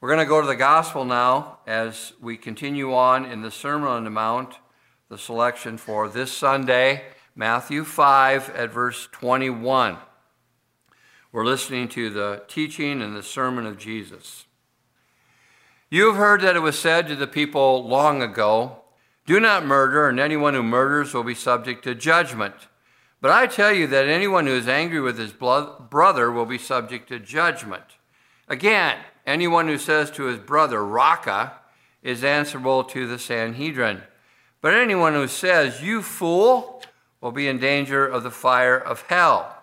We're going to go to the gospel now as we continue on in the Sermon on the Mount, the selection for this Sunday, Matthew 5 at verse 21. We're listening to the teaching and the sermon of Jesus. You have heard that it was said to the people long ago, Do not murder, and anyone who murders will be subject to judgment. But I tell you that anyone who is angry with his brother will be subject to judgment. Again, Anyone who says to his brother, Raca, is answerable to the Sanhedrin. But anyone who says, You fool, will be in danger of the fire of hell.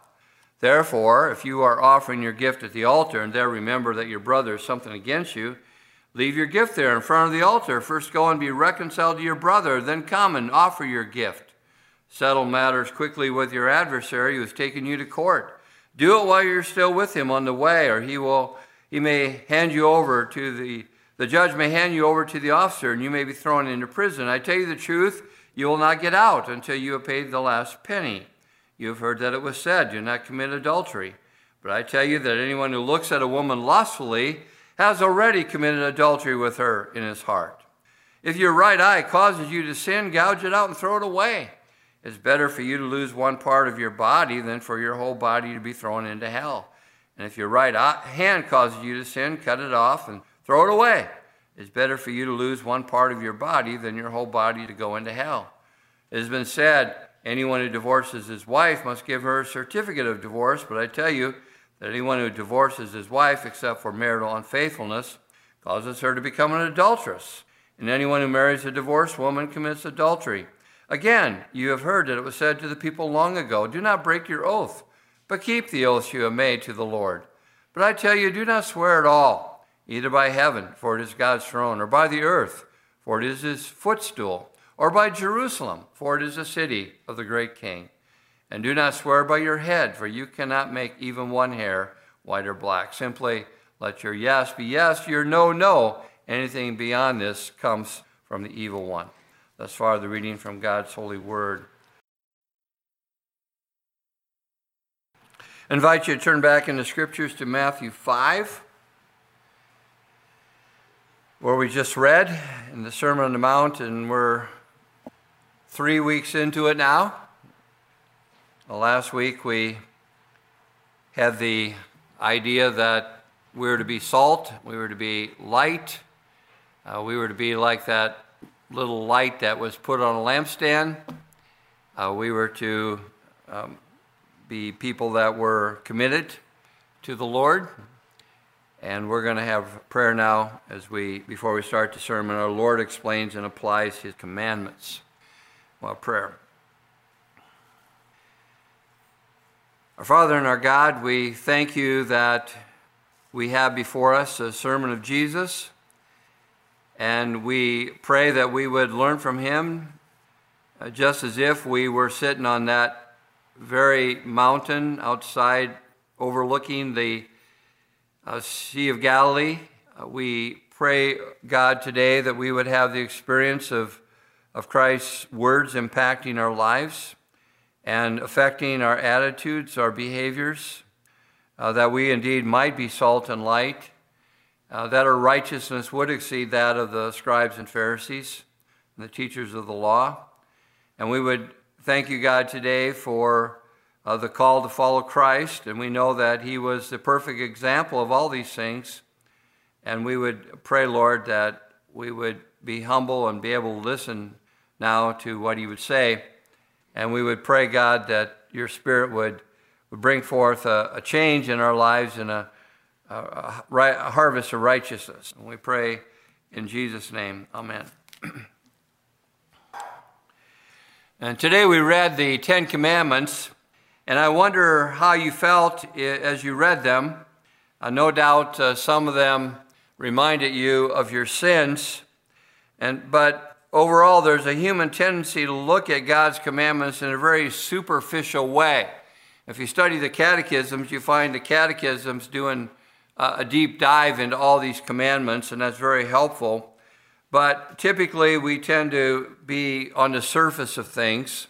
Therefore, if you are offering your gift at the altar and there remember that your brother has something against you, leave your gift there in front of the altar. First go and be reconciled to your brother, then come and offer your gift. Settle matters quickly with your adversary who has taken you to court. Do it while you're still with him on the way, or he will he may hand you over to the, the judge may hand you over to the officer and you may be thrown into prison. I tell you the truth, you will not get out until you have paid the last penny. You have heard that it was said, do not commit adultery. But I tell you that anyone who looks at a woman lustfully has already committed adultery with her in his heart. If your right eye causes you to sin, gouge it out and throw it away. It's better for you to lose one part of your body than for your whole body to be thrown into hell. And if your right hand causes you to sin, cut it off and throw it away. It's better for you to lose one part of your body than your whole body to go into hell. It has been said, anyone who divorces his wife must give her a certificate of divorce, but I tell you that anyone who divorces his wife except for marital unfaithfulness causes her to become an adulteress. And anyone who marries a divorced woman commits adultery. Again, you have heard that it was said to the people long ago, Do not break your oath but keep the oaths you have made to the Lord. But I tell you, do not swear at all, either by heaven, for it is God's throne, or by the earth, for it is his footstool, or by Jerusalem, for it is the city of the great king. And do not swear by your head, for you cannot make even one hair white or black. Simply let your yes be yes, your no, no. Anything beyond this comes from the evil one. Thus far, the reading from God's holy word. I invite you to turn back in the scriptures to Matthew 5, where we just read in the Sermon on the Mount, and we're three weeks into it now. Well, last week we had the idea that we were to be salt, we were to be light, uh, we were to be like that little light that was put on a lampstand. Uh, we were to um, be people that were committed to the Lord. And we're going to have prayer now as we, before we start the sermon, our Lord explains and applies his commandments. Well, prayer. Our Father and our God, we thank you that we have before us a sermon of Jesus, and we pray that we would learn from him uh, just as if we were sitting on that very mountain outside overlooking the uh, Sea of Galilee. Uh, we pray, God, today that we would have the experience of, of Christ's words impacting our lives and affecting our attitudes, our behaviors, uh, that we indeed might be salt and light, uh, that our righteousness would exceed that of the scribes and Pharisees and the teachers of the law. And we would thank you, God, today for uh, the call to follow Christ, and we know that He was the perfect example of all these things. And we would pray, Lord, that we would be humble and be able to listen now to what He would say. And we would pray, God, that your Spirit would, would bring forth a, a change in our lives and a, a, a harvest of righteousness. And we pray in Jesus' name. Amen. And today we read the Ten Commandments, and I wonder how you felt as you read them. Uh, no doubt uh, some of them reminded you of your sins, and, but overall, there's a human tendency to look at God's commandments in a very superficial way. If you study the catechisms, you find the catechisms doing uh, a deep dive into all these commandments, and that's very helpful. But typically, we tend to be on the surface of things.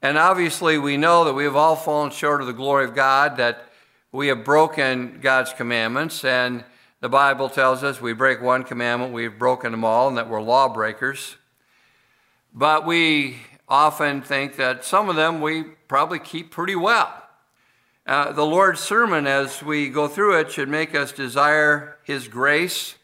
And obviously, we know that we have all fallen short of the glory of God, that we have broken God's commandments, and the Bible tells us we break one commandment, we've broken them all, and that we're lawbreakers. But we often think that some of them we probably keep pretty well. Uh, the Lord's sermon, as we go through it, should make us desire His grace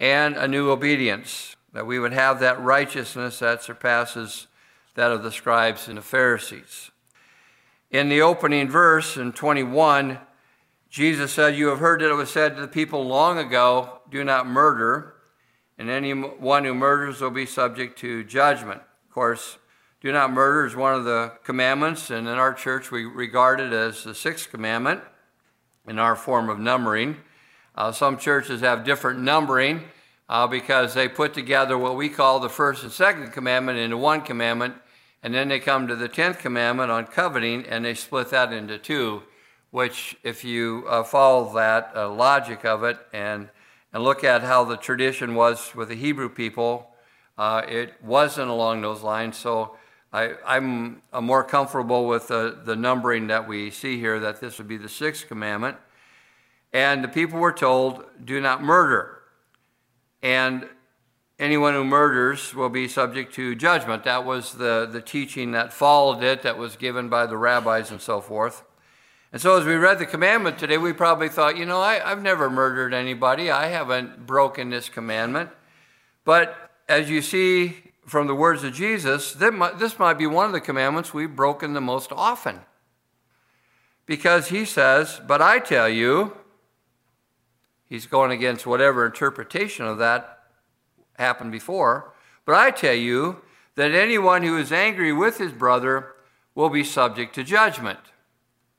and a new obedience, that we would have that righteousness that surpasses that of the scribes and the Pharisees. In the opening verse in 21, Jesus said, You have heard that it was said to the people long ago, Do not murder, and anyone who murders will be subject to judgment. Of course, do not murder is one of the commandments, and in our church we regard it as the sixth commandment in our form of numbering. Uh, some churches have different numbering uh, because they put together what we call the first and second commandment into one commandment, and then they come to the tenth commandment on coveting and they split that into two which, if you uh, follow that uh, logic of it and, and look at how the tradition was with the Hebrew people, uh, it wasn't along those lines. So I, am more comfortable with the, the numbering that we see here, that this would be the sixth commandment. And the people were told, do not murder. And anyone who murders will be subject to judgment. That was the, the teaching that followed it, that was given by the rabbis and so forth. And so, as we read the commandment today, we probably thought, you know, I, have never murdered anybody. I haven't broken this commandment. But as you see from the words of Jesus, this might be one of the commandments we've broken the most often. Because he says, But I tell you, he's going against whatever interpretation of that happened before. But I tell you that anyone who is angry with his brother will be subject to judgment.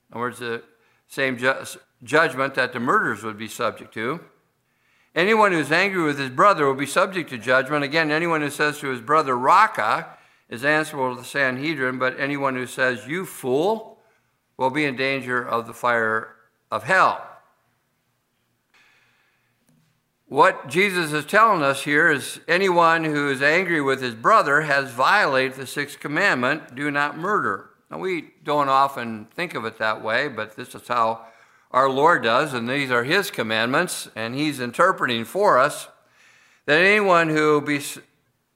In other words, the same ju- judgment that the murderers would be subject to. Anyone who's angry with his brother will be subject to judgment. Again, anyone who says to his brother, Raca, is answerable to the Sanhedrin, but anyone who says, You fool, will be in danger of the fire of hell. What Jesus is telling us here is anyone who is angry with his brother has violated the sixth commandment do not murder. Now, we don't often think of it that way, but this is how our Lord does, and these are His commandments, and He's interpreting for us that anyone who be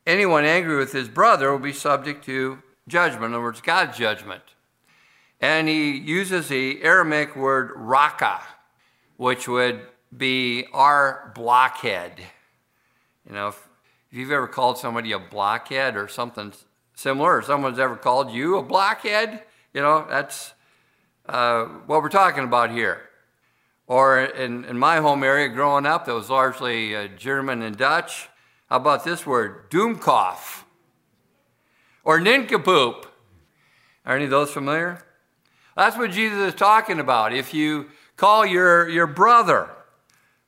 anyone angry with his brother will be subject to judgment. In other words, God's judgment. And he uses the Aramaic word Raca, which would be our blockhead. You know, if, if you've ever called somebody a blockhead or something similar, or someone's ever called you a blockhead, you know, that's uh, what we're talking about here. Or in, in my home area growing up, that was largely uh, German and Dutch. How about this word, Dummkopf? Or nincompoop? Are any of those familiar? That's what Jesus is talking about. If you call your, your brother,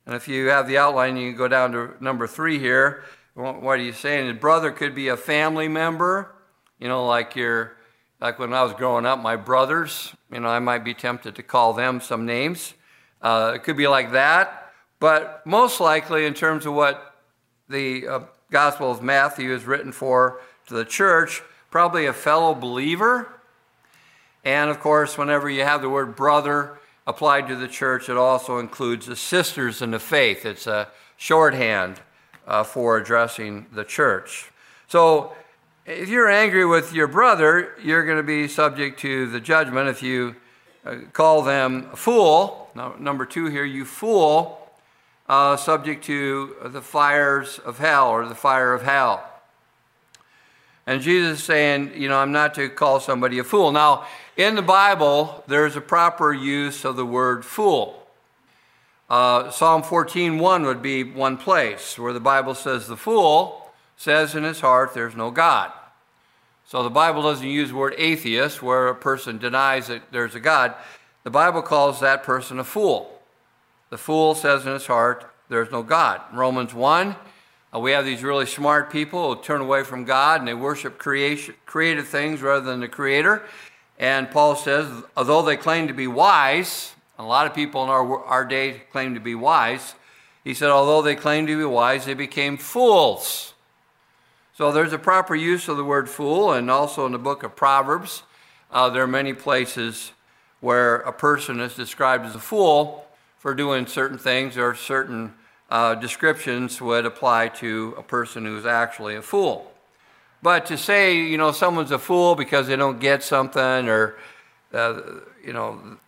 and if you have the outline, you can go down to number three here. What are you saying? His brother could be a family member, you know, like your, like when I was growing up, my brothers, you know, I might be tempted to call them some names. Uh, it could be like that. But most likely, in terms of what the uh, Gospel of Matthew is written for to the church, probably a fellow believer. And of course, whenever you have the word brother applied to the church, it also includes the sisters in the faith. It's a shorthand uh, for addressing the church. So if you're angry with your brother, you're going to be subject to the judgment. If you uh, call them a fool, number two here, you fool, uh, subject to the fires of hell or the fire of hell. And Jesus is saying, you know, I'm not to call somebody a fool. Now, in the Bible, there's a proper use of the word fool. Uh, Psalm 14:1 would be one place where the Bible says the fool says in his heart there's no God. So the Bible doesn't use the word atheist, where a person denies that there's a God. The Bible calls that person a fool. The fool says in his heart, there's no God. Romans 1, uh, we have these really smart people who turn away from God and they worship creation, created things rather than the Creator. And Paul says, although they claim to be wise, a lot of people in our, our day claim to be wise, he said, although they claim to be wise, they became fools so there's a proper use of the word fool, and also in the book of Proverbs, uh, there are many places where a person is described as a fool for doing certain things or certain uh, descriptions would apply to a person who's actually a fool. But to say, you know, someone's a fool because they don't get something or, uh, you know,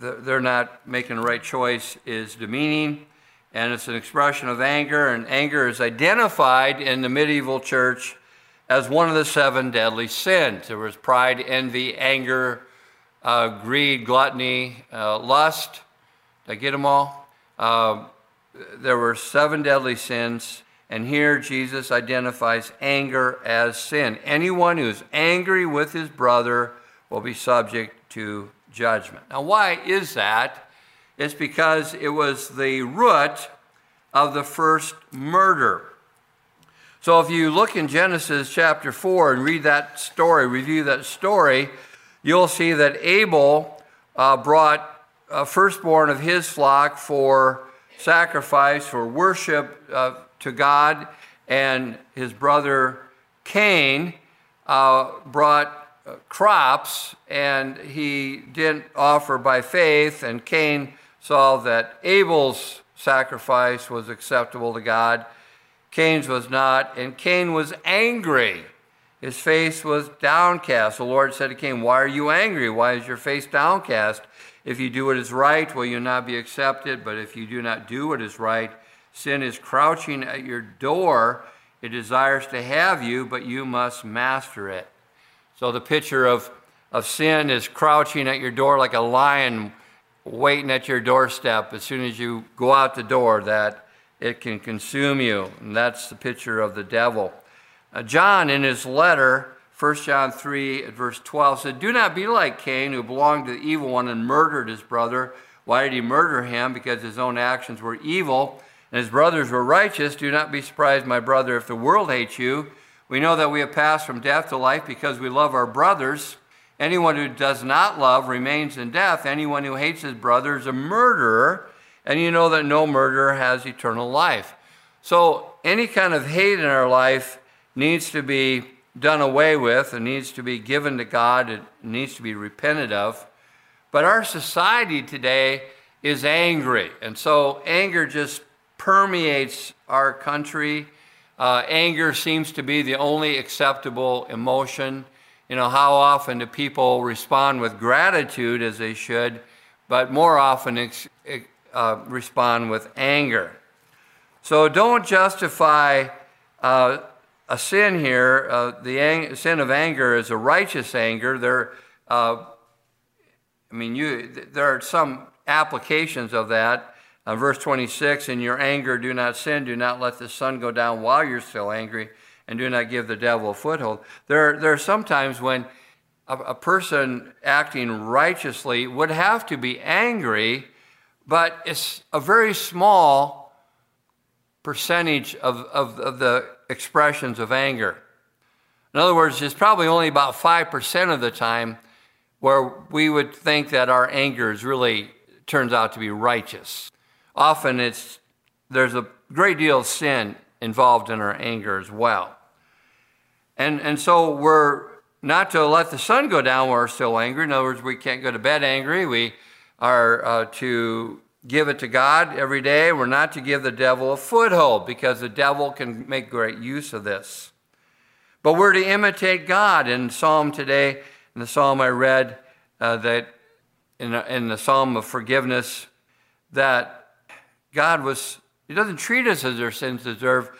they're not making the right choice is demeaning and it's an expression of anger, and anger is identified in the medieval church as one of the seven deadly sins. There was pride, envy, anger, uh, greed, gluttony, uh, lust. Did I get them all? There were seven deadly sins, and here Jesus identifies anger as sin. Anyone who's angry with his brother will be subject to judgment. Now, why is that? It's because it was the root of the first murder. So if you look in Genesis chapter 4 and read that story, review that story, you'll see that Abel uh, brought a firstborn of his flock for sacrifice, for worship uh, to God, and his brother Cain uh, brought uh, crops, and he didn't offer by faith, and Cain saw that Abel's sacrifice was acceptable to God. Cain's was not, and Cain was angry. His face was downcast. The Lord said to Cain, Why are you angry? Why is your face downcast? If you do what is right, will you not be accepted? But if you do not do what is right, sin is crouching at your door. It desires to have you, but you must master it. So the picture of, of sin is crouching at your door like a lion waiting at your doorstep as soon as you go out the door that it can consume you. And that's the picture of the devil. Uh, John, in his letter, 1 John 3, at verse 12, said, Do not be like Cain, who belonged to the evil one and murdered his brother. Why did he murder him? Because his own actions were evil and his brothers were righteous. Do not be surprised, my brother, if the world hates you. We know that we have passed from death to life because we love our brothers. Anyone who does not love remains in death. Anyone who hates his brother is a murderer, and you know that no murderer has eternal life. So, any kind of hate in our life needs to be done away with, it needs to be given to God, it needs to be repented of. But our society today is angry, and so anger just permeates our country. Uh, anger seems to be the only acceptable emotion you know, how often do people respond with gratitude as they should, but more often ex- uh, respond with anger? So don't justify uh, a sin here. Uh, the ang- sin of anger is a righteous anger. There, uh, I mean, you, there are some applications of that. Uh, verse 26 In your anger, do not sin. Do not let the sun go down while you're still angry and do not give the devil a foothold. There, there are some times when a, a person acting righteously would have to be angry, but it's a very small percentage of, of, of the expressions of anger. In other words, it's probably only about 5% of the time where we would think that our anger is really turns out to be righteous. Often it's there's a great deal of sin involved in our anger as well. And, and so we're not to let the sun go down when we're still angry. In other words, we can't go to bed angry. We are uh, to give it to God every day. We're not to give the devil a foothold because the devil can make great use of this. But we're to imitate God. In Psalm today, in the Psalm I read, uh, that in, in the Psalm of forgiveness, that God was, He doesn't treat us as our sins deserve,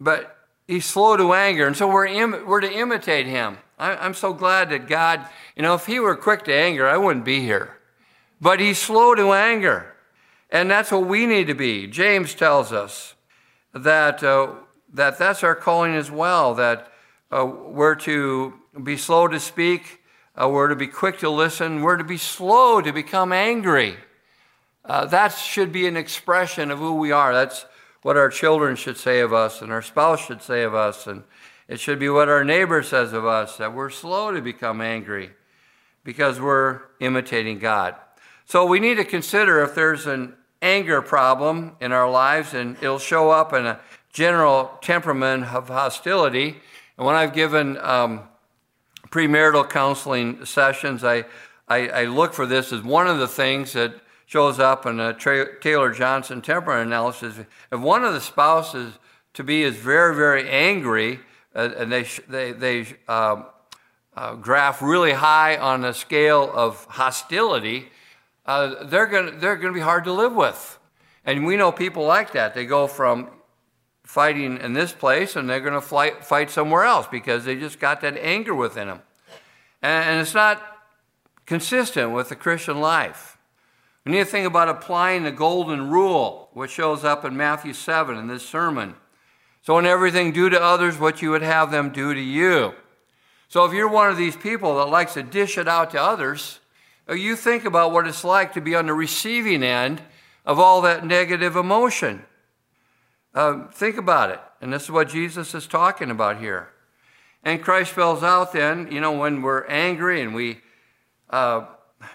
but he's slow to anger. And so we're, Im- we're to imitate him. I, I'm so glad that God, you know, if he were quick to anger, I wouldn't be here. But he's slow to anger. And that's what we need to be. James tells us that, uh, that that's our calling as well, that uh, we're to be slow to speak, uh, we're to be quick to listen, we're to be slow to become angry. Uh, that should be an expression of who we are. That's what our children should say of us and our spouse should say of us. And it should be what our neighbor says of us that we're slow to become angry because we're imitating God. So we need to consider if there's an anger problem in our lives and it'll show up in a general temperament of hostility. And when I've given um, premarital counseling sessions, I, I, I look for this as one of the things that shows up in a Taylor Johnson temperament analysis. If one of the spouses to be is very, very angry, uh, and they, they, they um, uh, graph really high on a scale of hostility, uh, they're going they're to be hard to live with. And we know people like that. They go from fighting in this place and they're going to fight, somewhere else because they just got that anger within them. And, and it's not consistent with the Christian life. We need to think about applying the golden rule, which shows up in Matthew 7 in this sermon. So, in everything, do to others what you would have them do to you. So, if you're one of these people that likes to dish it out to others, you think about what it's like to be on the receiving end of all that negative emotion. Uh, think about it. And this is what Jesus is talking about here. And Christ spells out then, you know, when we're angry and we uh,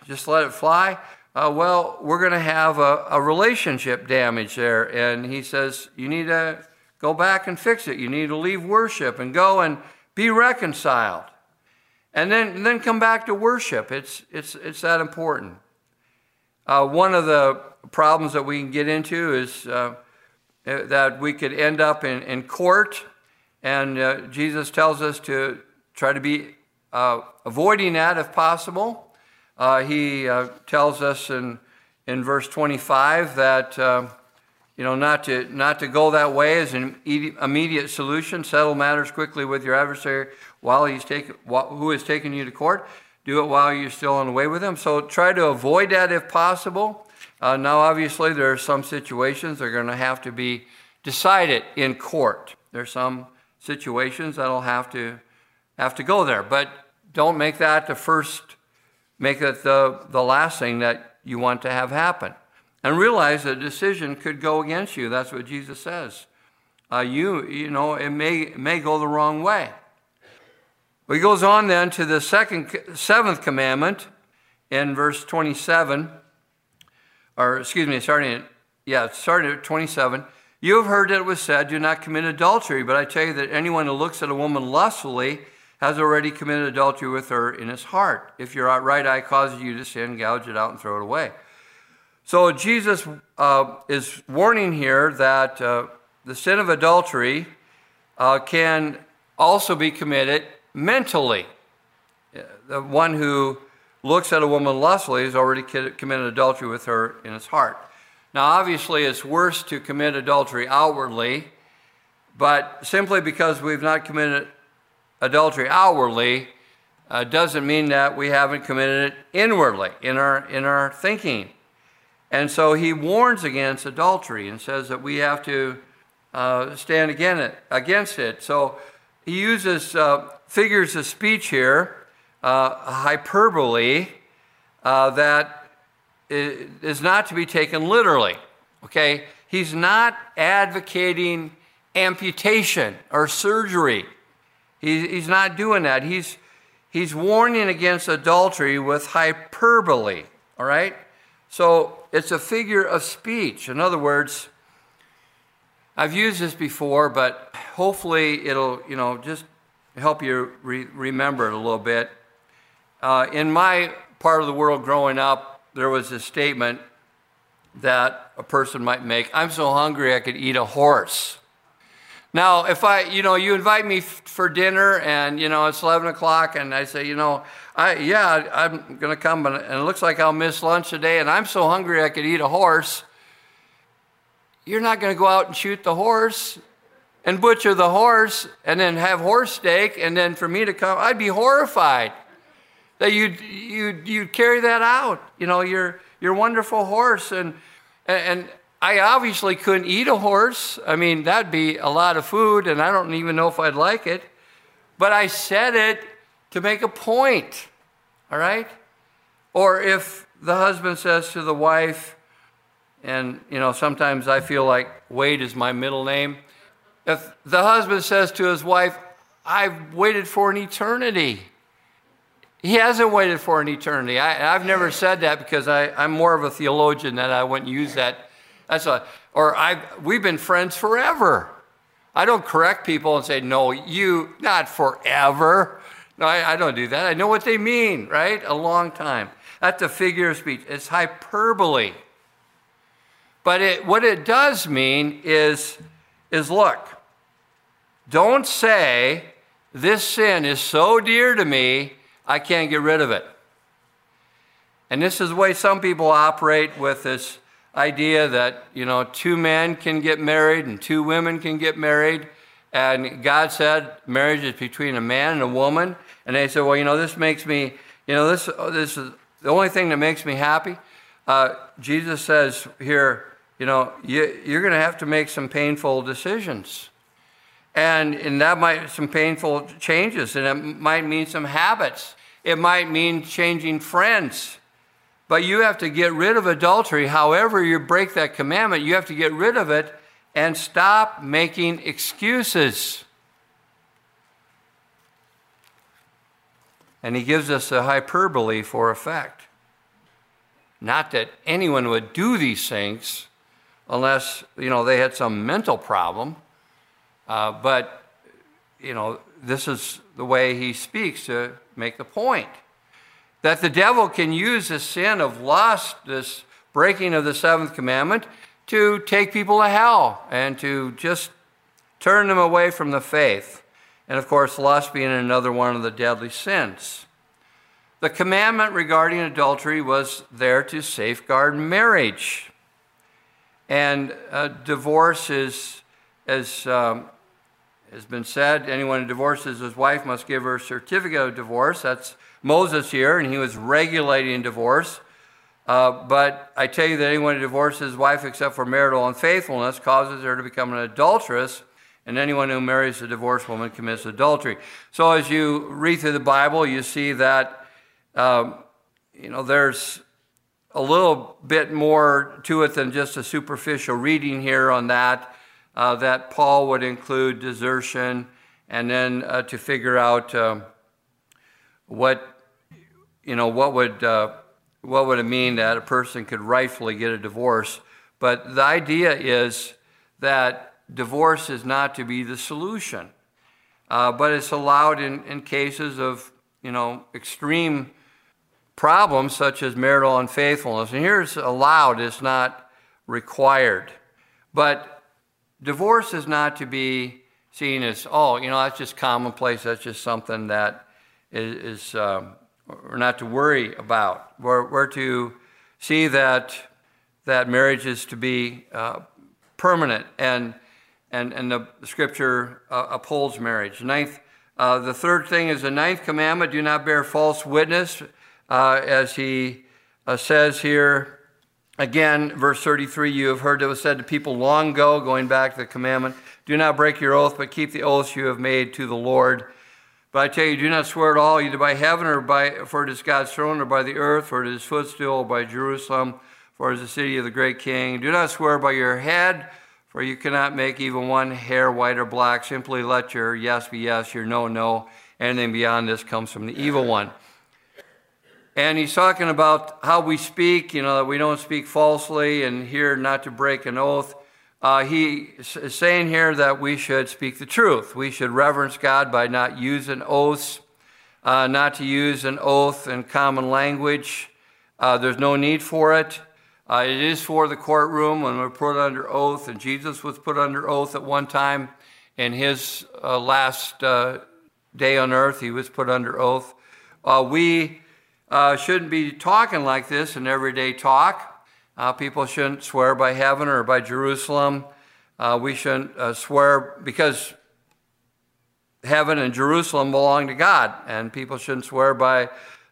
just let it fly, uh, well, we're going to have a, a, relationship damage there. And he says, you need to go back and fix it. You need to leave worship and go and be reconciled. And then, and then come back to worship. It's, it's, it's that important. Uh, one of the problems that we can get into is uh, that we could end up in, in court, and uh, Jesus tells us to try to be uh, avoiding that if possible. Uh, he uh, tells us in, in verse 25 that uh, you know not to not to go that way as an immediate solution. Settle matters quickly with your adversary while he's taken who is taking you to court. Do it while you're still on the way with him. So try to avoid that if possible. Uh, now, obviously, there are some situations that are going to have to be decided in court. There are some situations that'll have to have to go there, but don't make that the first make it the, the last thing that you want to have happen. And realize a decision could go against you. That's what Jesus says. Uh, you, you know, it may, may go the wrong way. He goes on then to the second, seventh commandment in verse 27, or excuse me, starting at, yeah, starting at 27. You have heard that it was said, do not commit adultery, but I tell you that anyone who looks at a woman lustfully has already committed adultery with her in his heart. If your right eye causes you to sin, gouge it out and throw it away. So Jesus uh, is warning here that uh, the sin of adultery uh, can also be committed mentally. The one who looks at a woman lustfully has already committed adultery with her in his heart. Now, obviously, it's worse to commit adultery outwardly, but simply because we've not committed adultery outwardly uh, doesn't mean that we haven't committed it inwardly in our, in our thinking. And so he warns against adultery and says that we have to uh, stand against it. So he uses uh, figures of speech here, uh, hyperbole, uh, that is not to be taken literally. Okay? He's not advocating amputation or surgery. He, he's not doing that. He's, he's warning against adultery with hyperbole, all right? So it's a figure of speech. In other words, I've used this before, but hopefully it'll, you know, just help you re- remember it a little bit. Uh, in my part of the world growing up, there was a statement that a person might make I'm so hungry I could eat a horse. Now, if I, you know, you invite me f- for dinner and, you know, it's 11 o'clock and I say, you know, I, yeah, I'm going to come and it looks like I'll miss lunch today and I'm so hungry I could eat a horse. You're not going to go out and shoot the horse and butcher the horse and then have horse steak and then for me to come, I'd be horrified that you'd, you'd, you'd carry that out. You know, your, your wonderful horse and, and, I obviously couldn't eat a horse. I mean, that'd be a lot of food, and I don't even know if I'd like it. But I said it to make a point, all right? Or if the husband says to the wife, and you know, sometimes I feel like Wade is my middle name. If the husband says to his wife, I've waited for an eternity. He hasn't waited for an eternity. I, have never said that because I, I'm more of a theologian that I wouldn't use that that's a, or I, we've been friends forever. I don't correct people and say, no, you, not forever. No, I, I don't do that. I know what they mean, right? A long time. That's a figure of speech. It's hyperbole. But it, what it does mean is, is look, don't say, this sin is so dear to me, I can't get rid of it. And this is the way some people operate with this idea that, you know, two men can get married and two women can get married. And God said marriage is between a man and a woman. And they said, well, you know, this makes me, you know, this, this is the only thing that makes me happy. Uh, Jesus says here, you know, you, you're going to have to make some painful decisions. And, and that might some painful changes, and it might mean some habits. It might mean changing friends. But you have to get rid of adultery. However, you break that commandment, you have to get rid of it and stop making excuses. And he gives us a hyperbole for effect. Not that anyone would do these things unless, you know, they had some mental problem. Uh, but, you know, this is the way he speaks to make the point that the devil can use the sin of lust, this breaking of the seventh commandment, to take people to hell and to just turn them away from the faith. And of course, lust being another one of the deadly sins. The commandment regarding adultery was there to safeguard marriage. And uh, divorce is, as um, has been said, anyone who divorces his wife must give her a certificate of divorce. That's Moses here, and he was regulating divorce. Uh, but I tell you that anyone who divorces his wife except for marital unfaithfulness causes her to become an adulteress, and anyone who marries a divorced woman commits adultery. So as you read through the Bible, you see that um, you know there's a little bit more to it than just a superficial reading here on that. Uh, that Paul would include desertion, and then uh, to figure out. Um, what you know what would uh, what would it mean that a person could rightfully get a divorce? But the idea is that divorce is not to be the solution uh, but it's allowed in, in cases of you know extreme problems such as marital unfaithfulness. And here's allowed it's not required. But divorce is not to be seen as oh you know that's just commonplace that's just something that is, is um, we're not to worry about. We're, we're to see that that marriage is to be uh, permanent, and and and the Scripture uh, upholds marriage. Ninth, uh, the third thing is the ninth commandment: do not bear false witness, uh, as he uh, says here. Again, verse 33, you have heard that was said to people long ago, going back to the commandment, do not break your oath, but keep the oaths you have made to the Lord. But I tell you, do not swear at all, either by heaven or by, for it is God's throne, or by the earth, for it is footstool, or by Jerusalem, for it is the city of the great king. Do not swear by your head, for you cannot make even one hair white or black. Simply let your yes be yes, your no, no. Anything beyond this comes from the evil one. And he's talking about how we speak, you know, that we don't speak falsely, and here not to break an oath uh, he is saying here that we should speak the truth. We should reverence God by not using oaths, uh, not to use an oath in common language. Uh, there's no need for it. Uh, it is for the courtroom when we're put under oath, and Jesus was put under oath at one time in his uh, last uh, day on earth. He was put under oath. we shouldn't be talking like this in everyday talk. Uh, people shouldn't swear by heaven or by Jerusalem. Uh, we shouldn't uh, swear because heaven and Jerusalem belong to God, and people shouldn't swear by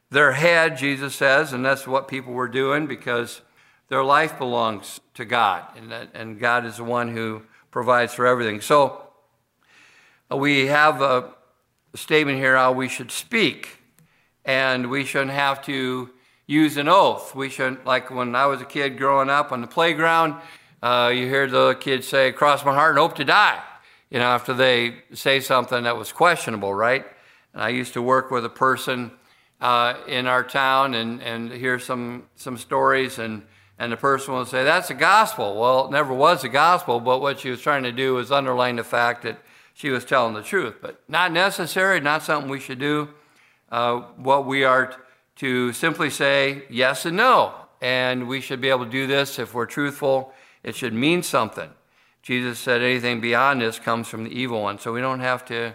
their head, Jesus says, and that's what people were doing because their life belongs to God, and, that, and God is the one who provides for everything. So uh, we have a statement here how we should speak, and we shouldn't have to use an oath. We shouldn't, like when I was a kid growing up on the playground, uh, you hear the kids say, cross my heart and hope to die, you know, after they say something that was questionable, right? And I used to work with a person uh, in our town and, and hear some, some stories, and, and the person would say, That's the gospel. Well, it never was the gospel, but what she was trying to do was underline the fact that she was telling the truth. But not necessary, not something we should do. Uh, what we are to simply say yes and no. And we should be able to do this if we're truthful. It should mean something. Jesus said anything beyond this comes from the evil one. So we don't have to,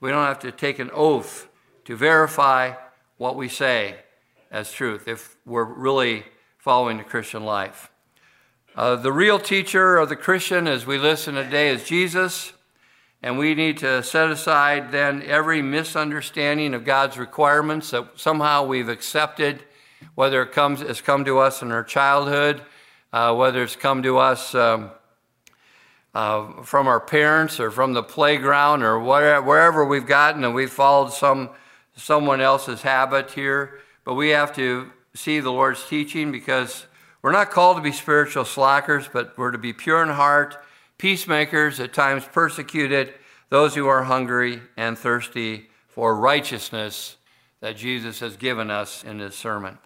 we don't have to take an oath to verify what we say as truth if we're really following the Christian life. Uh, the real teacher of the Christian, as we listen today, is Jesus. And we need to set aside then every misunderstanding of God's requirements that somehow we've accepted, whether it comes, has come to us in our childhood, uh, whether it's come to us um, uh, from our parents or from the playground or whatever, wherever we've gotten and we've followed some, someone else's habit here. But we have to see the Lord's teaching because we're not called to be spiritual slackers, but we're to be pure in heart peacemakers, at times persecuted, those who are hungry and thirsty for righteousness that Jesus has given us in this sermon.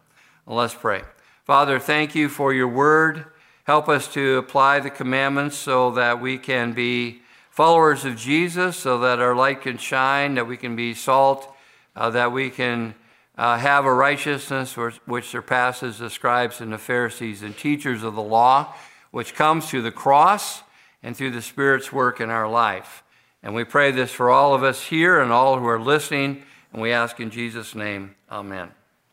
Let's pray. Father, thank you for your word. Help us to apply the commandments so that we can be followers of Jesus, so that our light can shine, that we can be salt, uh, that we can uh, have a righteousness which surpasses the scribes and the Pharisees and teachers of the law, which comes through the cross and through the Spirit's work in our life. And we pray this for all of us here and all who are listening, and we ask in Jesus' name, Amen.